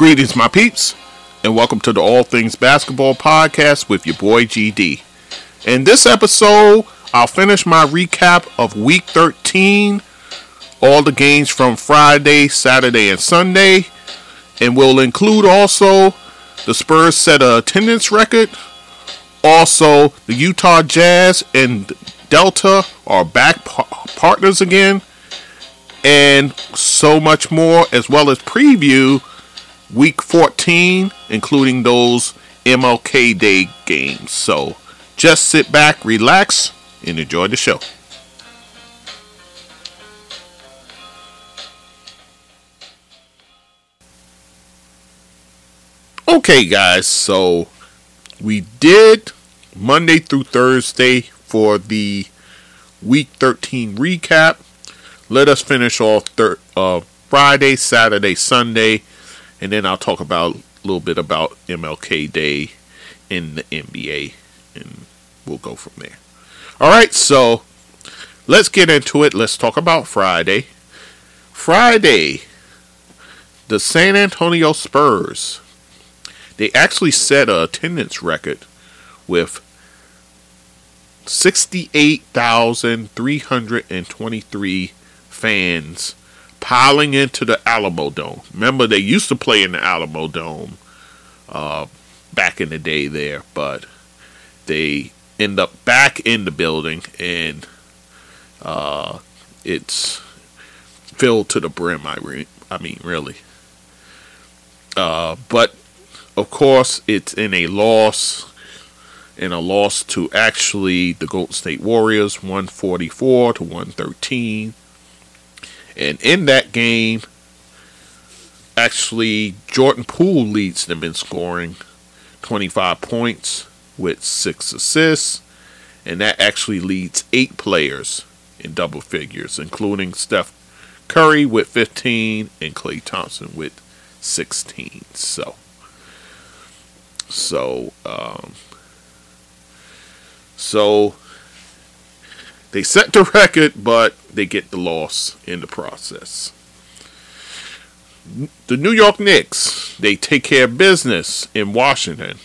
Greetings, my peeps, and welcome to the All Things Basketball Podcast with your boy GD. In this episode, I'll finish my recap of Week 13, all the games from Friday, Saturday, and Sunday, and we'll include also the Spurs set a attendance record. Also, the Utah Jazz and Delta are back partners again, and so much more, as well as preview week 14, including those MLK Day games. So just sit back, relax, and enjoy the show. Okay, guys, so we did Monday through Thursday for the week 13 recap. Let us finish off thir- uh, Friday, Saturday, Sunday, and then I'll talk about a little bit about MLK Day in the NBA, and we'll go from there. All right, so let's get into it. Let's talk about Friday. Friday, the San Antonio Spurs. They actually set a attendance record with 68,323 fans piling into the Alamodome. Remember, they used to play in the Alamodome uh, back in the day there, but they end up back in the building and uh, it's filled to the brim. I, re- I mean, really. Uh, but of course, it's in a loss. In a loss to actually the Golden State Warriors, 144 to 113. And in that game, actually, Jordan Poole leads them in scoring 25 points with six assists. And that actually leads eight players in double figures, including Steph Curry with 15 and Klay Thompson with 16. So, so, um, so they set the record, but they get the loss in the process. The New York Knicks, they take care of business in Washington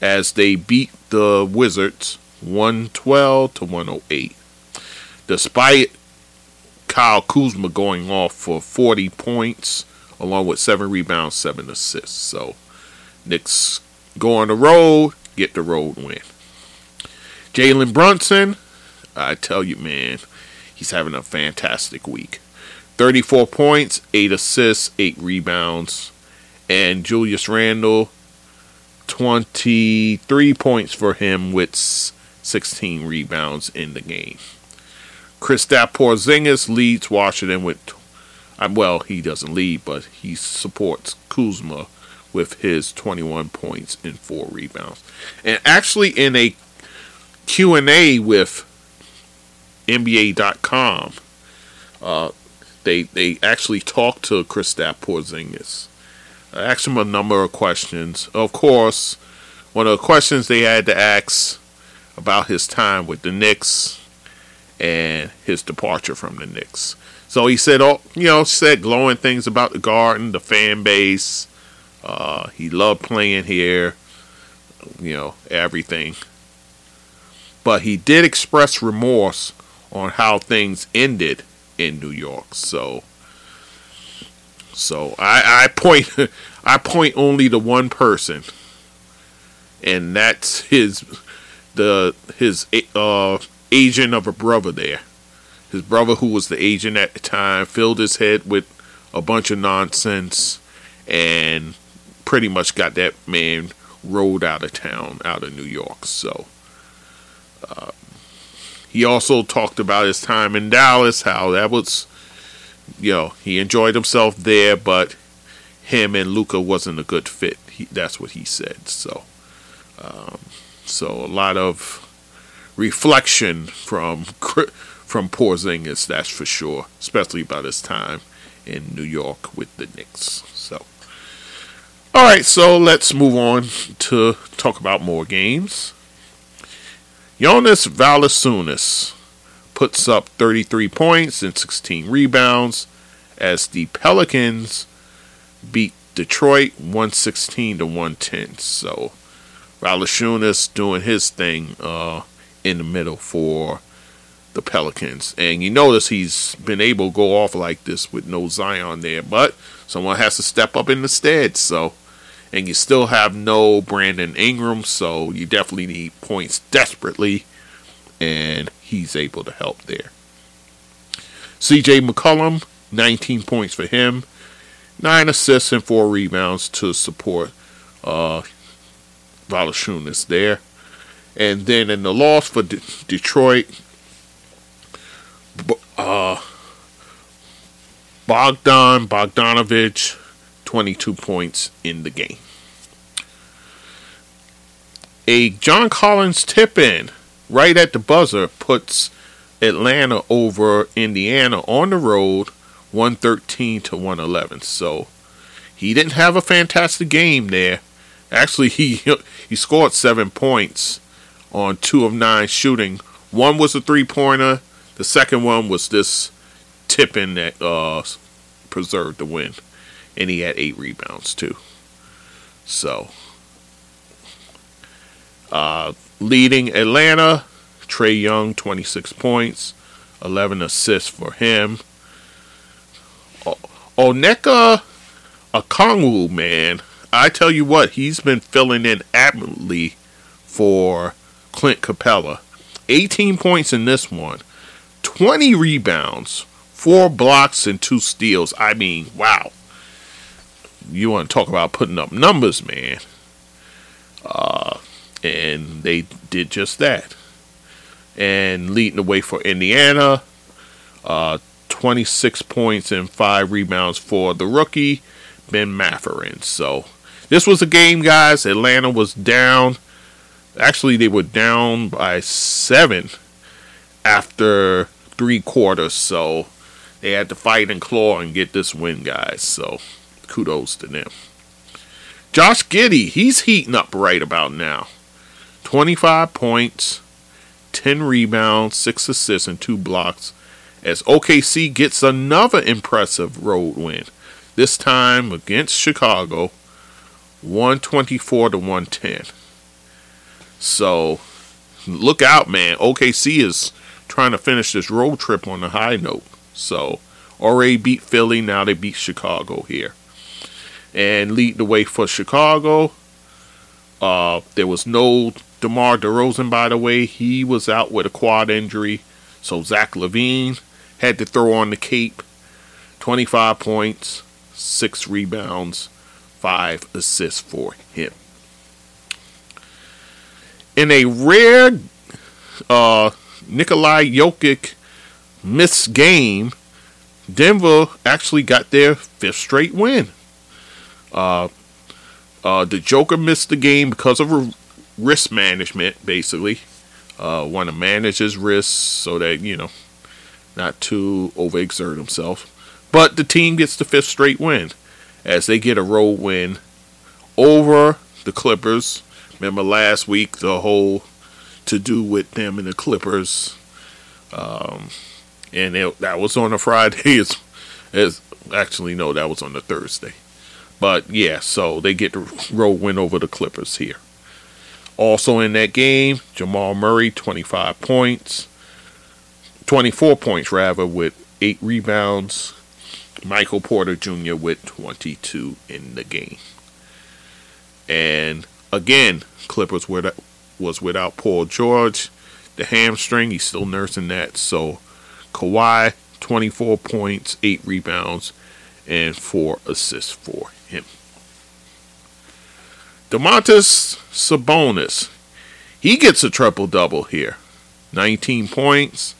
as they beat the Wizards 112 to 108. Despite Kyle Kuzma going off for 40 points, along with 7 rebounds, 7 assists. So, Knicks go on the road, get the road win. Jalen Brunson, I tell you, man, he's having a fantastic week. 34 points, 8 assists, 8 rebounds. And Julius Randle, 23 points for him with 16 rebounds in the game. Kristaps Porzingis leads Washington with, uh, well, he doesn't lead, but he supports Kuzma with his 21 points and 4 rebounds. And actually in a Q&A with NBA.com, uh, they they actually talked to Kristaps Porzingis. I asked him a number of questions. Of course, one of the questions they had to ask about his time with the Knicks and his departure from the Knicks. So he said, oh, you know, said glowing things about the Garden, the fan base. Uh, he loved playing here, you know, everything. But he did express remorse on how things ended in New York. So, so I, I point, I point only to one person, and that's his, the his uh, agent of a brother there. His brother, who was the agent at the time, filled his head with a bunch of nonsense, and pretty much got that man rolled out of town, out of New York. So. Uh, he also talked about his time in Dallas, how that was, you know, he enjoyed himself there, but him and Luka wasn't a good fit. He, that's what he said. So, um, so a lot of reflection from from Porzingis, that's for sure, especially about his time in New York with the Knicks. So, all right, so let's move on to talk about more games. Jonas Valanciunas puts up 33 points and 16 rebounds as the Pelicans beat Detroit 116 to 110. So Valanciunas doing his thing uh, in the middle for the Pelicans. And you notice he's been able to go off like this with no Zion there, but someone has to step up in the stead. So, and you still have no Brandon Ingram, so you definitely need points desperately, and he's able to help there. CJ McCollum, 19 points for him, nine assists and four rebounds to support uh, Valanciunas there. And then in the loss for Detroit, uh, Bogdan Bogdanovich, 22 points in the game. A John Collins tip in right at the buzzer puts Atlanta over Indiana on the road 113 to 111. So he didn't have a fantastic game there. Actually, he he scored seven points on two of nine shooting. One was a three pointer. The second one was this tip in that uh, preserved the win, and he had eight rebounds too. So, uh, leading Atlanta, Trae Young, 26 points, 11 assists for him. O- Onyeka Okongwu, man, I tell you what, he's been filling in admirably for Clint Capela. 18 points in this one, 20 rebounds, four blocks, and two steals. I mean, wow. You want to talk about putting up numbers, man. Uh, and they did just that. And leading the way for Indiana, uh, 26 points and five rebounds for the rookie, Ben Mathurin. So this was a game, guys. Atlanta was down. Actually, they were down by seven after three quarters. So they had to fight and claw and get this win, guys. So kudos to them. Josh Giddey, he's heating up right about now. 25 points, 10 rebounds, 6 assists, and 2 blocks as OKC gets another impressive road win. This time against Chicago, 124 to 110. So look out, man. OKC is trying to finish this road trip on a high note. So already beat Philly, now they beat Chicago here. And lead the way for Chicago. Uh, there was no DeMar DeRozan, by the way. He was out with a quad injury. So Zach LaVine had to throw on the cape. 25 points, 6 rebounds, 5 assists for him. In a rare uh, Nikolai Jokic missed game, Denver actually got their fifth straight win. Uh, uh, the Joker missed the game because of risk management, basically. Uh, want to manage his risks so that, you know, not to overexert himself. But the team gets the fifth straight win as they get a road win over the Clippers. Remember last week, the whole to do with them and the Clippers. Um, and it, that was on a Friday. As, actually, no, that was on the Thursday. But yeah, so they get the road win over the Clippers here. Also in that game, Jamal Murray, 25 points, 24 points rather, with eight rebounds. Michael Porter Jr. with 22 in the game. And again, Clippers were was without Paul George. The hamstring, he's still nursing that. So Kawhi, 24 points, 8 rebounds, and 4 assists for Domantas Sabonis, he gets a triple double here 19 points,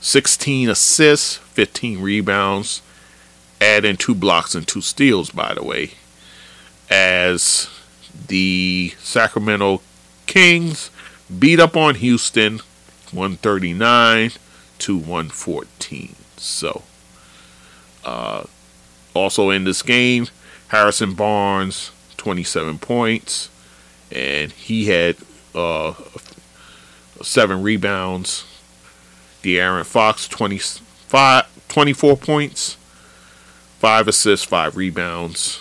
16 assists, 15 rebounds, adding 2 blocks and 2 steals, by the way, as the Sacramento Kings beat up on Houston 139 to 114. So, uh, also in this game, Harrison Barnes 27 points, and he had uh, seven rebounds. De'Aaron Fox 25, 24 points, five assists, five rebounds.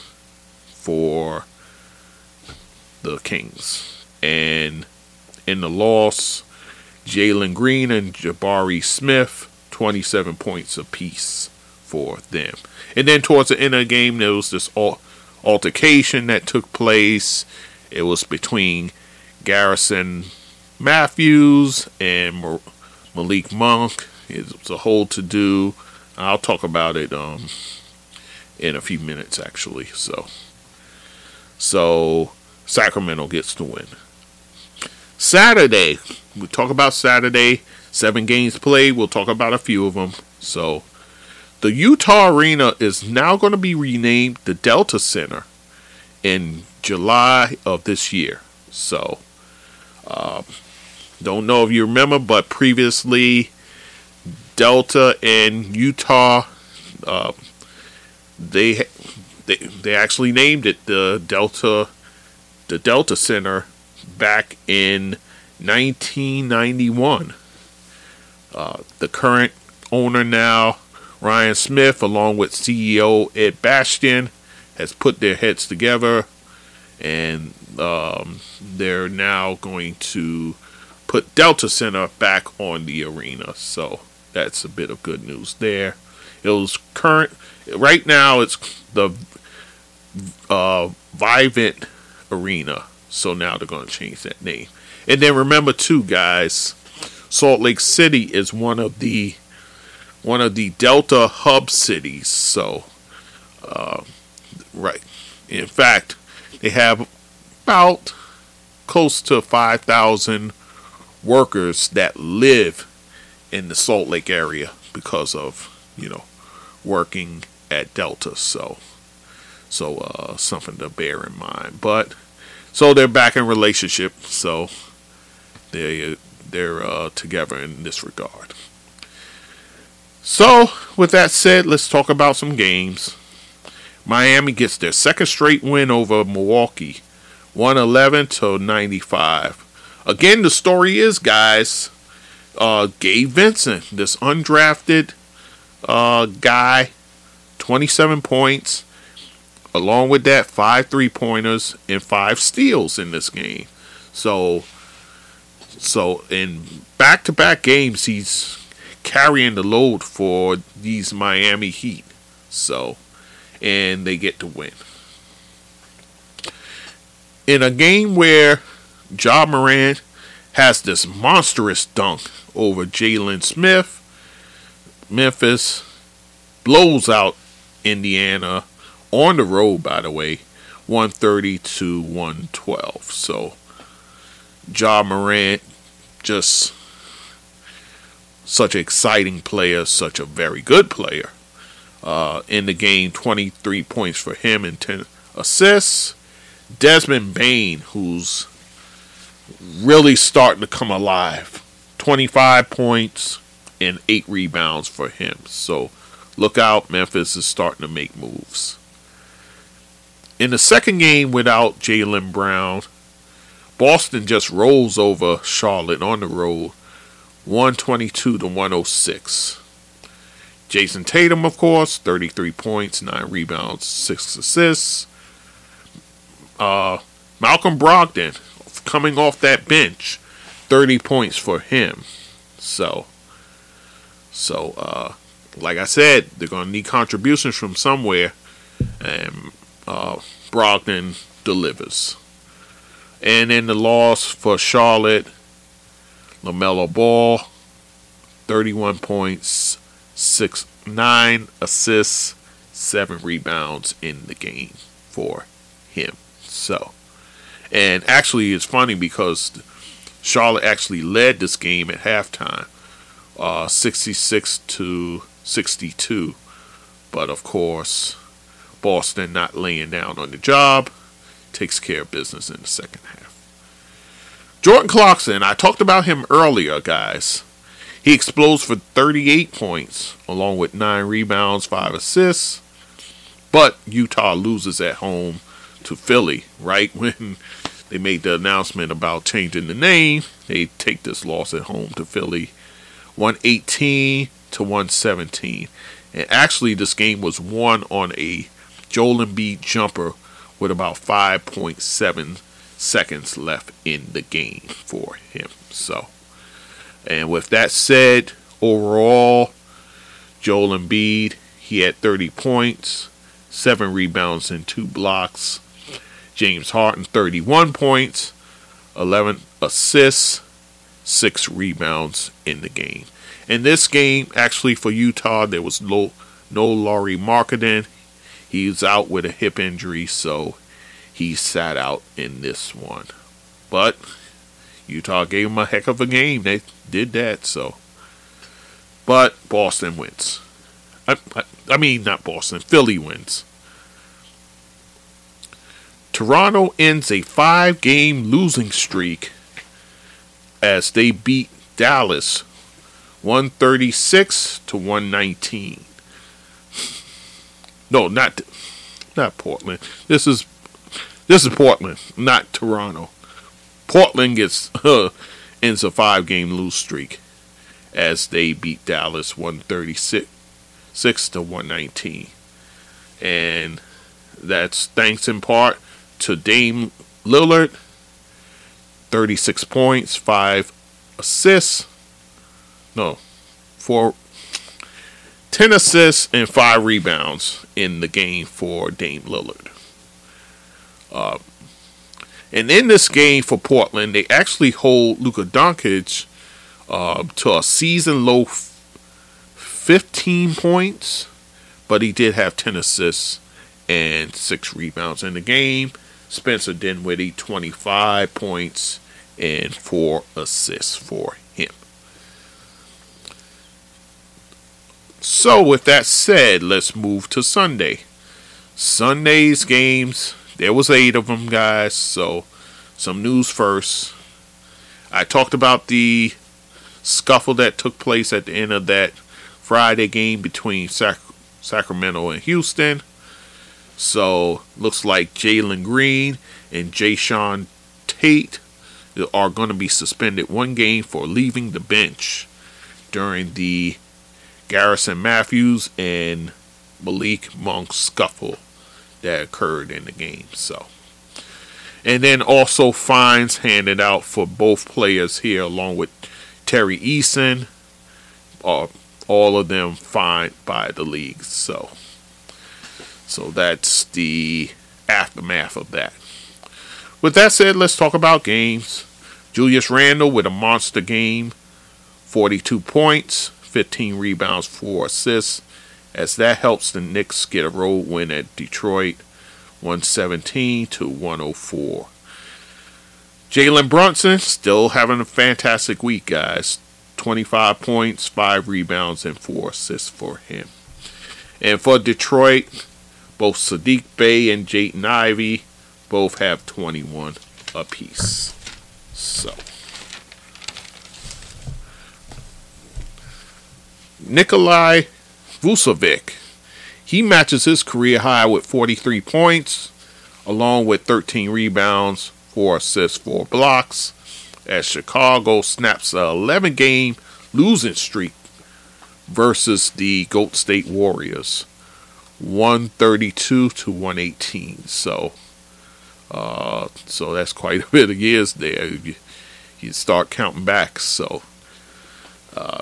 for the Kings. And in the loss, Jalen Green and Jabari Smith, 27 points apiece for them. And then towards the end of the game, there was this altercation that took place. It was between Garrison Matthews and Malik Monk. It was a whole to do. I'll talk about it um, in a few minutes, actually. So, so Sacramento gets the win. Saturday, we talk about Saturday. Seven games played. We'll talk about a few of them. So, the Utah Arena is now going to be renamed the Delta Center in July of this year. So, uh, don't know if you remember, but previously Delta and Utah, uh, they they they actually named it the Delta the Delta Center back in 1991. Uh, the current owner now, Ryan Smith, along with CEO Ed Bastian, has put their heads together and um, they're now going to put Delta Center back on the arena. So that's a bit of good news there. It was current right now. It's the uh, Vivint Arena. So now they're going to change that name. And then remember too, guys, Salt Lake City is one of the one of the Delta hub cities. So, uh, right. In fact, they have about close to 5,000 workers that live in the Salt Lake area because of, you know, working at Delta. So, so uh, something to bear in mind. But so they're back in relationship. So they they're uh, together in this regard. So with that said, let's talk about some games. Miami gets their second straight win over Milwaukee, 111 to 95. Again, the story is, guys, uh, Gabe Vincent, this undrafted uh, guy, 27 points, along with that, five three pointers and five steals in this game. So, so in back to back games, he's carrying the load for these Miami Heat. So, and they get to win. In a game where Ja Morant has this monstrous dunk over Jalen Smith, Memphis blows out Indiana on the road, by the way, 130 to 112. So, Ja Morant, just such an exciting player, such a very good player. Uh, in the game, 23 points for him and 10 assists. Desmond Bane, who's really starting to come alive, 25 points and 8 rebounds for him. So look out, Memphis is starting to make moves. In the second game without Jaylen Brown, Boston just rolls over Charlotte on the road, 122 to 106. Jayson Tatum, of course, 33 points, 9 rebounds, 6 assists. Uh, Malcolm Brogdon, coming off that bench, 30 points for him. So, so uh, like I said, they're going to need contributions from somewhere. And uh, Brogdon delivers. And in the loss for Charlotte, LaMelo Ball, 31 points, six, nine assists, seven rebounds in the game for him. So, and actually, it's funny because Charlotte actually led this game at halftime, uh, 66 to 62. But of course, Boston not laying down on the job, takes care of business in the second half. Jordan Clarkson, I talked about him earlier, guys. He explodes for 38 points, along with 9 rebounds, 5 assists. But Utah loses at home to Philly, right when they made the announcement about changing the name. They take this loss at home to Philly, 118 to 117. And actually, this game was won on a Joel Embiid jumper with about 5.7 seconds left in the game for him. So, and with that said, overall, Joel Embiid, he had 30 points, 7 rebounds, and 2 blocks. James Harden, 31 points, 11 assists, 6 rebounds in the game. In this game, actually for Utah, there was no, no Lauri Markkanen. He's out with a hip injury, so he sat out in this one. But Utah gave him a heck of a game. They did that, so. But Boston wins. I, I, I mean, not Boston. Philly wins. Toronto ends a five game losing streak as they beat Dallas 136 to 119. No, not not Portland. This is this is Portland, not Toronto. Portland gets uh, ends a five game lose streak as they beat Dallas 136 6 to 119. And that's thanks in part to Dame Lillard 36 points, 5 assists. No, 4 10 assists and 5 rebounds in the game for Dame Lillard. Uh, and in this game for Portland, they actually hold Luka Doncic uh, to a season low 15 points, but he did have 10 assists and 6 rebounds in the game. Spencer Dinwiddie, 25 points and 4 assists for him. So, with that said, let's move to Sunday. Sunday's games there was eight of them, guys. So, some news first. I talked about the scuffle that took place at the end of that Friday game between Sac- Sacramento and Houston. So, looks like Jalen Green and Jae'Sean Tate are going to be suspended one game for leaving the bench during the Garrison Matthews and Malik Monk scuffle that occurred in the game. So, and then also fines handed out for both players here, along with Tari Eason. Uh, all of them fined by the league. So, so that's the aftermath of that. With that said, let's talk about games. Julius Randle with a monster game, 42 points, 15 rebounds, 4 assists as that helps the Knicks get a road win at Detroit 117 to 104. Jalen Brunson still having a fantastic week, guys. 25 points, 5 rebounds, and 4 assists for him. And for Detroit, both Saddiq Bey and Jaden Ivey both have 21 apiece. So. Nikolai Vucevic. He matches his career high with 43 points, along with 13 rebounds, 4 assists, 4 blocks, as Chicago snaps a 11 game losing streak versus the Goat State Warriors. 132 to 118. So, uh, so that's quite a bit of years there. You, you start counting back. So, uh,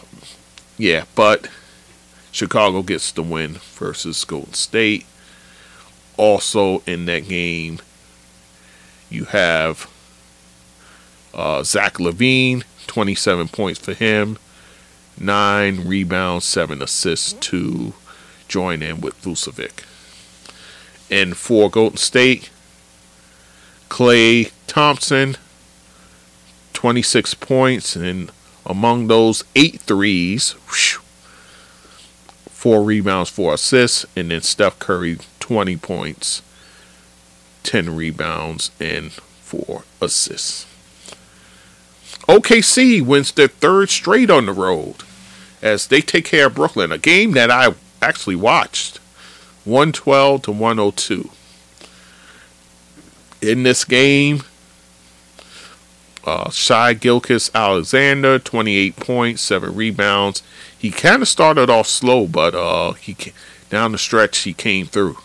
yeah, but Chicago gets the win versus Golden State. Also in that game, you have uh, Zach LaVine, 27 points for him, nine rebounds, seven assists to join in with Vucevic. And for Golden State, Klay Thompson, 26 points, and among those, eight threes. Whew, four rebounds, four assists, and then Steph Curry, 20 points, 10 rebounds, and four assists. OKC wins their third straight on the road as they take care of Brooklyn, a game that I actually watched 112 to 102. In this game, uh, Shai Gilgeous-Alexander, 28 points, 7 rebounds. He kind of started off slow, but uh, he down the stretch he came through.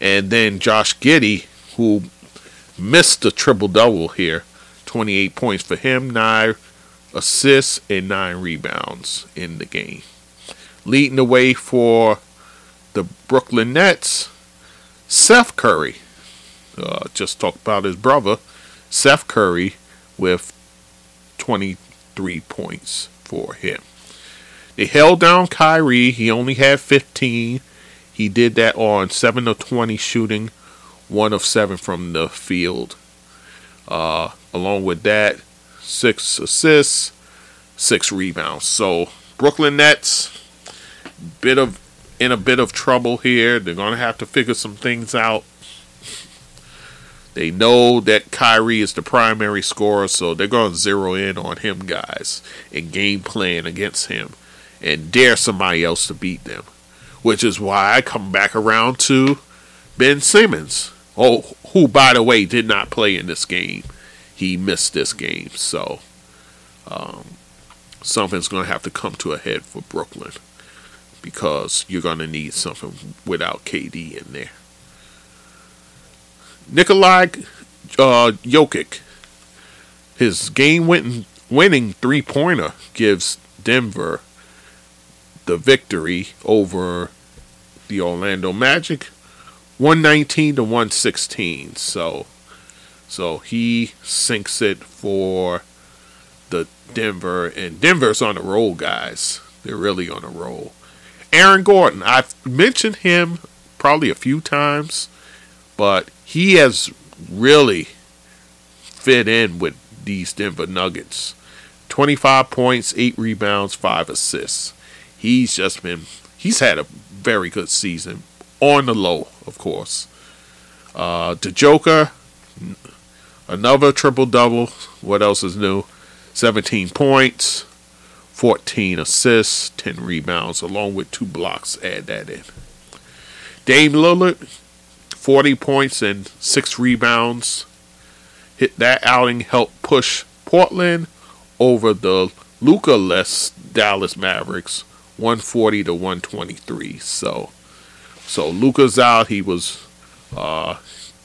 And then Josh Giddey who missed the triple double here. 28 points for him, 9 assists, and 9 rebounds in the game. Leading the way for the Brooklyn Nets, Seth Curry. Uh, just talked about his brother, Seth Curry, with 23 points for him. They held down Kyrie. He only had 15. He did that on 7 of 20 shooting, 1 of 7 from the field. Uh, along with that, 6 assists, 6 rebounds. So, Brooklyn Nets, bit of in a bit of trouble here. They're going to have to figure some things out. They know that Kyrie is the primary scorer, so they're going to zero in on him, guys, and game plan against him and dare somebody else to beat them. Which is why I come back around to Ben Simmons. Oh, who, by the way, did not play in this game. He missed this game. So, um, something's going to have to come to a head for Brooklyn because you're going to need something without KD in there. Nikolai uh, Jokic, his game winning three pointer gives Denver the victory over the Orlando Magic 119 to 116. So so he sinks it for the Denver and Denver's on a roll, guys. They're really on a roll. Aaron Gordon, I've mentioned him probably a few times, but he has really fit in with these Denver Nuggets. 25 points, 8 rebounds, 5 assists. He's just been, he's had a very good season. On the low, of course. Uh, the Joker, another triple double. What else is new? 17 points, 14 assists, 10 rebounds, along with two blocks. Add that in. Dame Lillard, 40 points and 6 rebounds. Hit that outing helped push Portland over the Luka less Dallas Mavericks 140 to 123. So so Luka's out. He was uh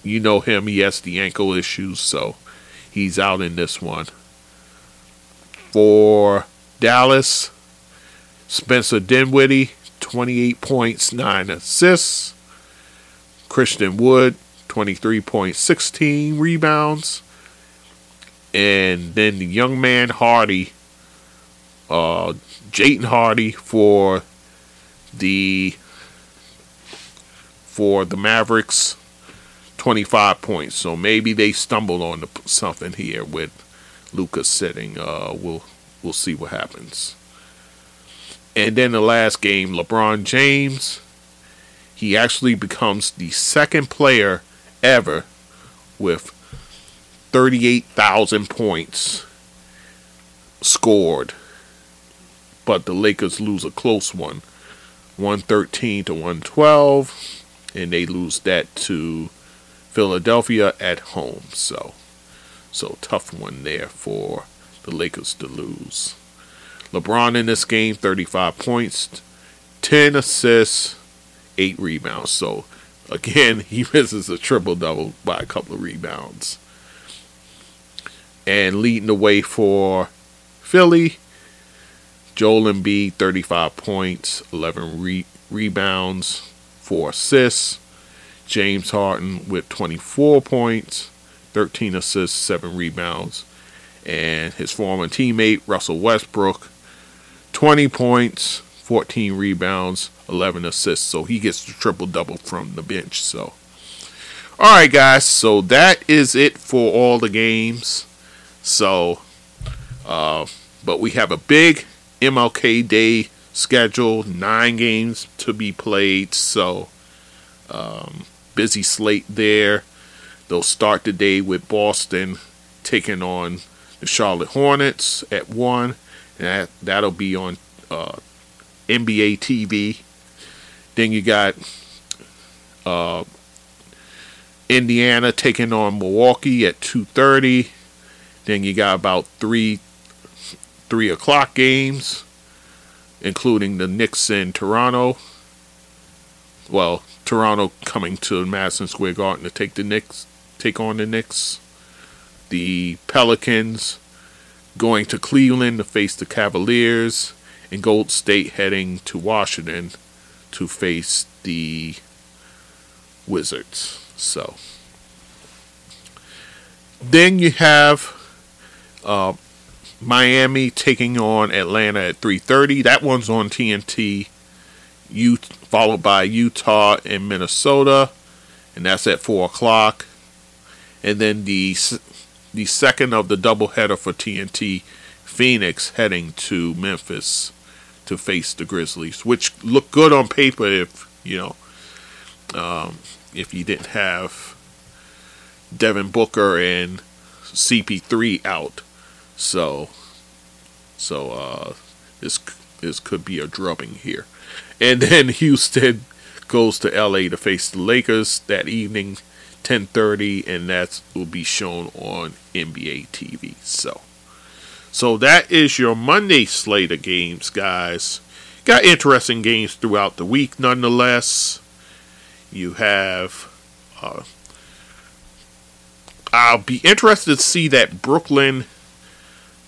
you know him, he has the ankle issues, so he's out in this one. For Dallas, Spencer Dinwiddie, 28 points, 9 assists. Christian Wood, 23.16 rebounds. And then the young man Hardy, uh, Jaden Hardy for the for the Mavericks, 25 points. So maybe they stumbled on something here with Luka's sitting. Uh, we'll we'll see what happens. And then the last game, LeBron James he actually becomes the second player ever with 38,000 points scored. But the Lakers lose a close one 113 to 112, and they lose that to Philadelphia at home. So, so tough one there for the Lakers to lose. LeBron in this game, 35 points, 10 assists, eight rebounds. So again, he misses a triple double by a couple of rebounds. And leading the way for Philly, Joel Embiid, 35 points, 11 re- rebounds, 4 assists. James Harden with 24 points, 13 assists, 7 rebounds. And his former teammate, Russell Westbrook, 20 points, 14 rebounds, 11 assists. So he gets the triple double from the bench. So, all right, guys. So that is it for all the games. So, uh, but we have a big MLK Day schedule, nine games to be played. So, um, busy slate there. They'll start the day with Boston taking on the Charlotte Hornets at one. And that, that'll be on uh, NBA TV. Then you got uh, Indiana taking on Milwaukee at 2:30. Then you got about three three o'clock games, including the Knicks in Toronto. Well, Toronto coming to Madison Square Garden to take the Knicks take on the Knicks. The Pelicans going to Cleveland to face the Cavaliers, and Gold State heading to Washington to face the Wizards. So then you have uh, Miami taking on Atlanta at 3:30. That one's on TNT. You followed by Utah and Minnesota, and that's at four o'clock. And then the the second of the doubleheader for TNT, Phoenix heading to Memphis to face the Grizzlies, which look good on paper if you know um, if you didn't have Devin Booker and CP3 out. So, so uh, this this could be a drubbing here. And then Houston goes to LA to face the Lakers that evening, 10:30, and that will be shown on NBA TV. So, so that is your Monday slate of games, guys. Got interesting games throughout the week, nonetheless. You have. Uh, I'll be interested to see that Brooklyn,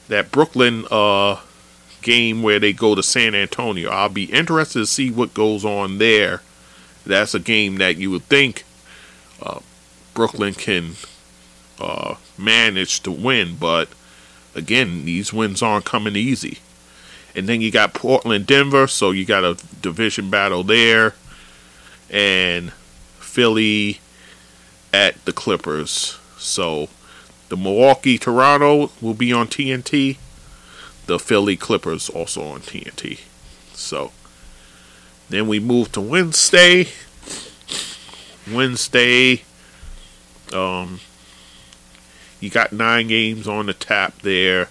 that Brooklyn uh, game where they go to San Antonio. I'll be interested to see what goes on there. That's a game that you would think uh, Brooklyn can uh, manage to win, but again, these wins aren't coming easy. And then you got Portland, Denver, so you got a division battle there, and Philly at the Clippers. So the Milwaukee Toronto will be on TNT. The Philly Clippers also on TNT. So then we move to Wednesday. Wednesday, um, you got nine games on the tap there.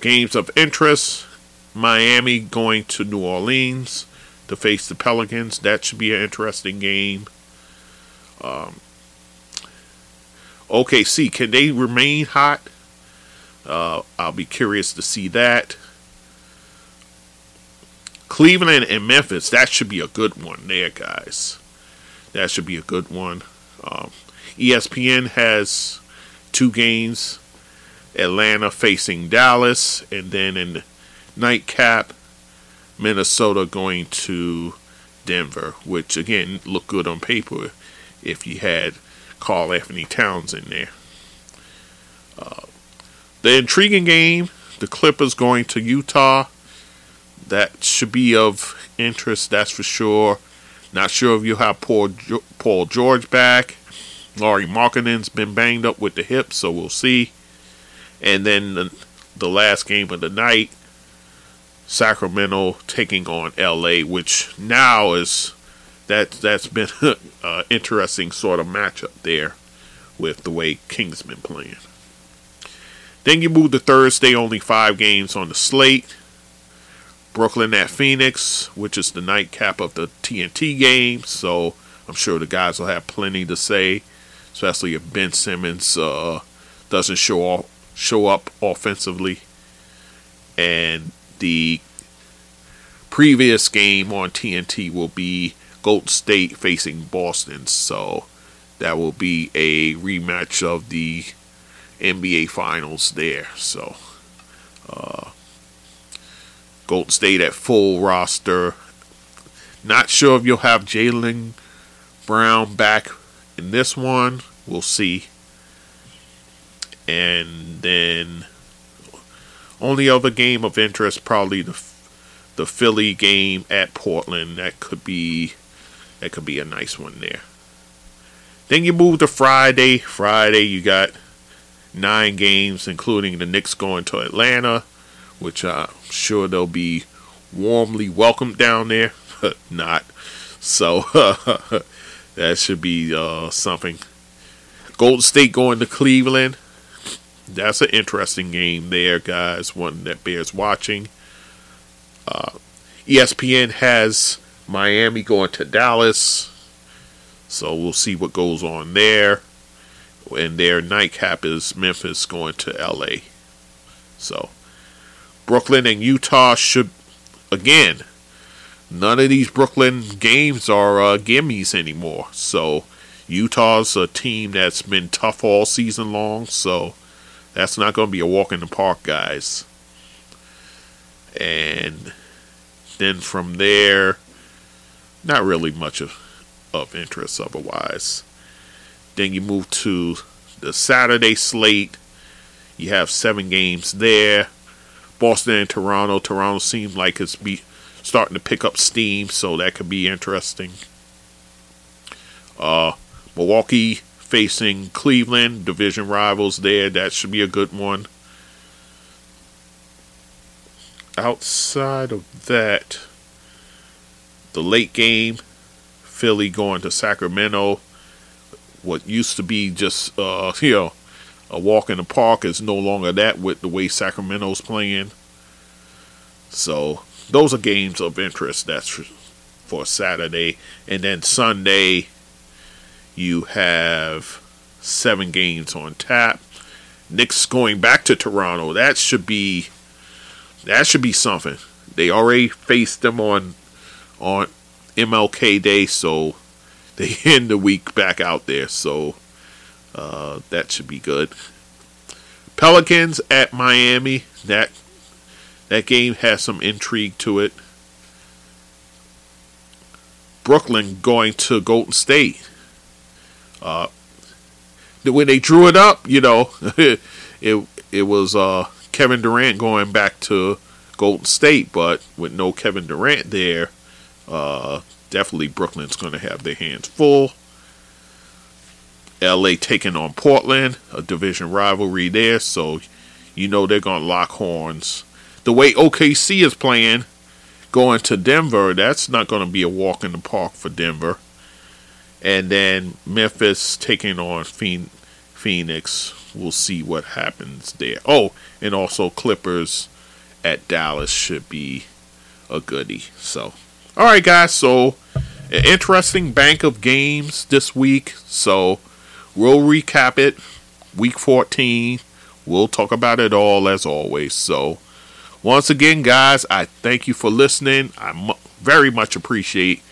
Games of interest: Miami going to New Orleans to face the Pelicans. That should be an interesting game. Um, OKC, can they remain hot? Uh, I'll be curious to see that. Cleveland and Memphis, that should be a good one there, guys. That should be a good one. Um, ESPN has two games Atlanta facing Dallas, and then in nightcap, Minnesota going to Denver, which again looked good on paper if you had Karl-Anthony Towns in there. Uh, the intriguing game, the Clippers going to Utah. That should be of interest, that's for sure. Not sure if you'll have Paul, Paul George back. Lauri Markkanen's been banged up with the hip, so we'll see. And then the, the last game of the night, Sacramento taking on LA, which now is that that's been an interesting sort of matchup there with the way King's been playing. Then you move to Thursday, only five games on the slate. Brooklyn at Phoenix, which is the nightcap of the TNT game, so I'm sure the guys will have plenty to say, especially if Ben Simmons uh, doesn't show off, show up offensively. And the previous game on TNT will be Golden State facing Boston. So that will be a rematch of the NBA Finals there. So uh, Golden State at full roster. Not sure if you'll have Jaylen Brown back in this one. We'll see. And then only other game of interest probably the the Philly game at Portland. That could be that could be a nice one there. Then you move to Friday. Friday, you got nine games, including the Knicks going to Atlanta, which I'm sure they'll be warmly welcomed down there. But not. So that should be uh, something. Golden State going to Cleveland. That's an interesting game there, guys. One that bears watching. Uh, ESPN has Miami going to Dallas. So we'll see what goes on there. And their nightcap is Memphis going to LA. So Brooklyn and Utah should again. None of these Brooklyn games are uh, gimmies anymore. So Utah's a team that's been tough all season long, so that's not going to be a walk in the park, guys. And then from there, not really much of, of interest otherwise. Then you move to the Saturday slate. You have seven games there. Boston and Toronto. Toronto seems like it's be starting to pick up steam, so that could be interesting. Uh, Milwaukee facing Cleveland, division rivals there. That should be a good one. Outside of that, the late game, Philly going to Sacramento. What used to be just uh, you know a walk in the park is no longer that with the way Sacramento's playing. So those are games of interest. That's for Saturday, and then Sunday you have seven games on tap. Knicks going back to Toronto. That should be that should be something. They already faced them on on MLK Day, so they end the week back out there. So uh, that should be good. Pelicans at Miami. That that game has some intrigue to it. Brooklyn going to Golden State. Uh, when they drew it up, you know, it it was uh, Kevin Durant going back to Golden State, but with no Kevin Durant there, uh, definitely Brooklyn's going to have their hands full. LA taking on Portland, a division rivalry there, so you know they're going to lock horns. The way OKC is playing, going to Denver, that's not going to be a walk in the park for Denver. And then Memphis taking on Phoenix. We'll see what happens there. Oh, and also Clippers at Dallas should be a goodie. So, all right, guys. So, interesting bank of games this week. So, we'll recap it. Week 14. We'll talk about it all as always. So, once again, guys, I thank you for listening. I very much appreciate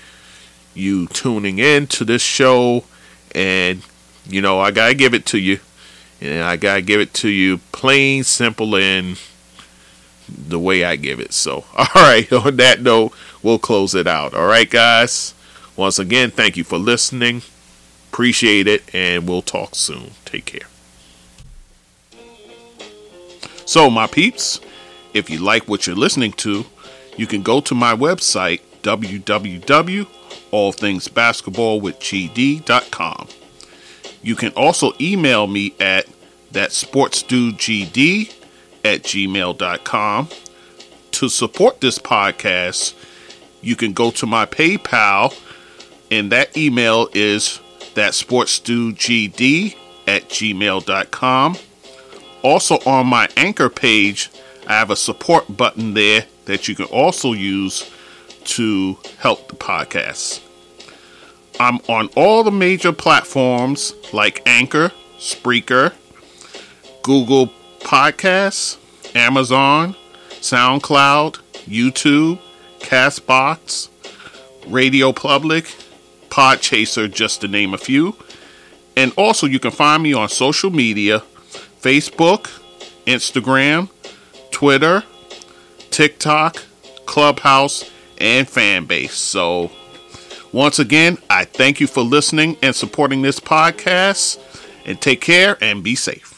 you tuning in to this show. And, you know, I got to give it to you. And I got to give it to you plain, simple, and the way I give it. So, all right, on that note, we'll close it out. All right, guys. Once again, thank you for listening. Appreciate it, and we'll talk soon. Take care. So, my peeps, if you like what you're listening to, you can go to my website, www.allthingsbasketballwithgd.com. You can also email me at thatsportsdudegd at gmail.com. To support this podcast, you can go to my PayPal, and that email is thatsportsdudegd at gmail.com. Also on my anchor page, I have a support button there that you can also use to help the podcast. I'm on all the major platforms like Anchor, Spreaker, Google Podcasts, Amazon, SoundCloud, YouTube, Castbox, Radio Public, Podchaser, just to name a few. And also, you can find me on social media Facebook, Instagram, Twitter, TikTok, Clubhouse, and fan base. So, once again, I thank you for listening and supporting this podcast. And take care and be safe.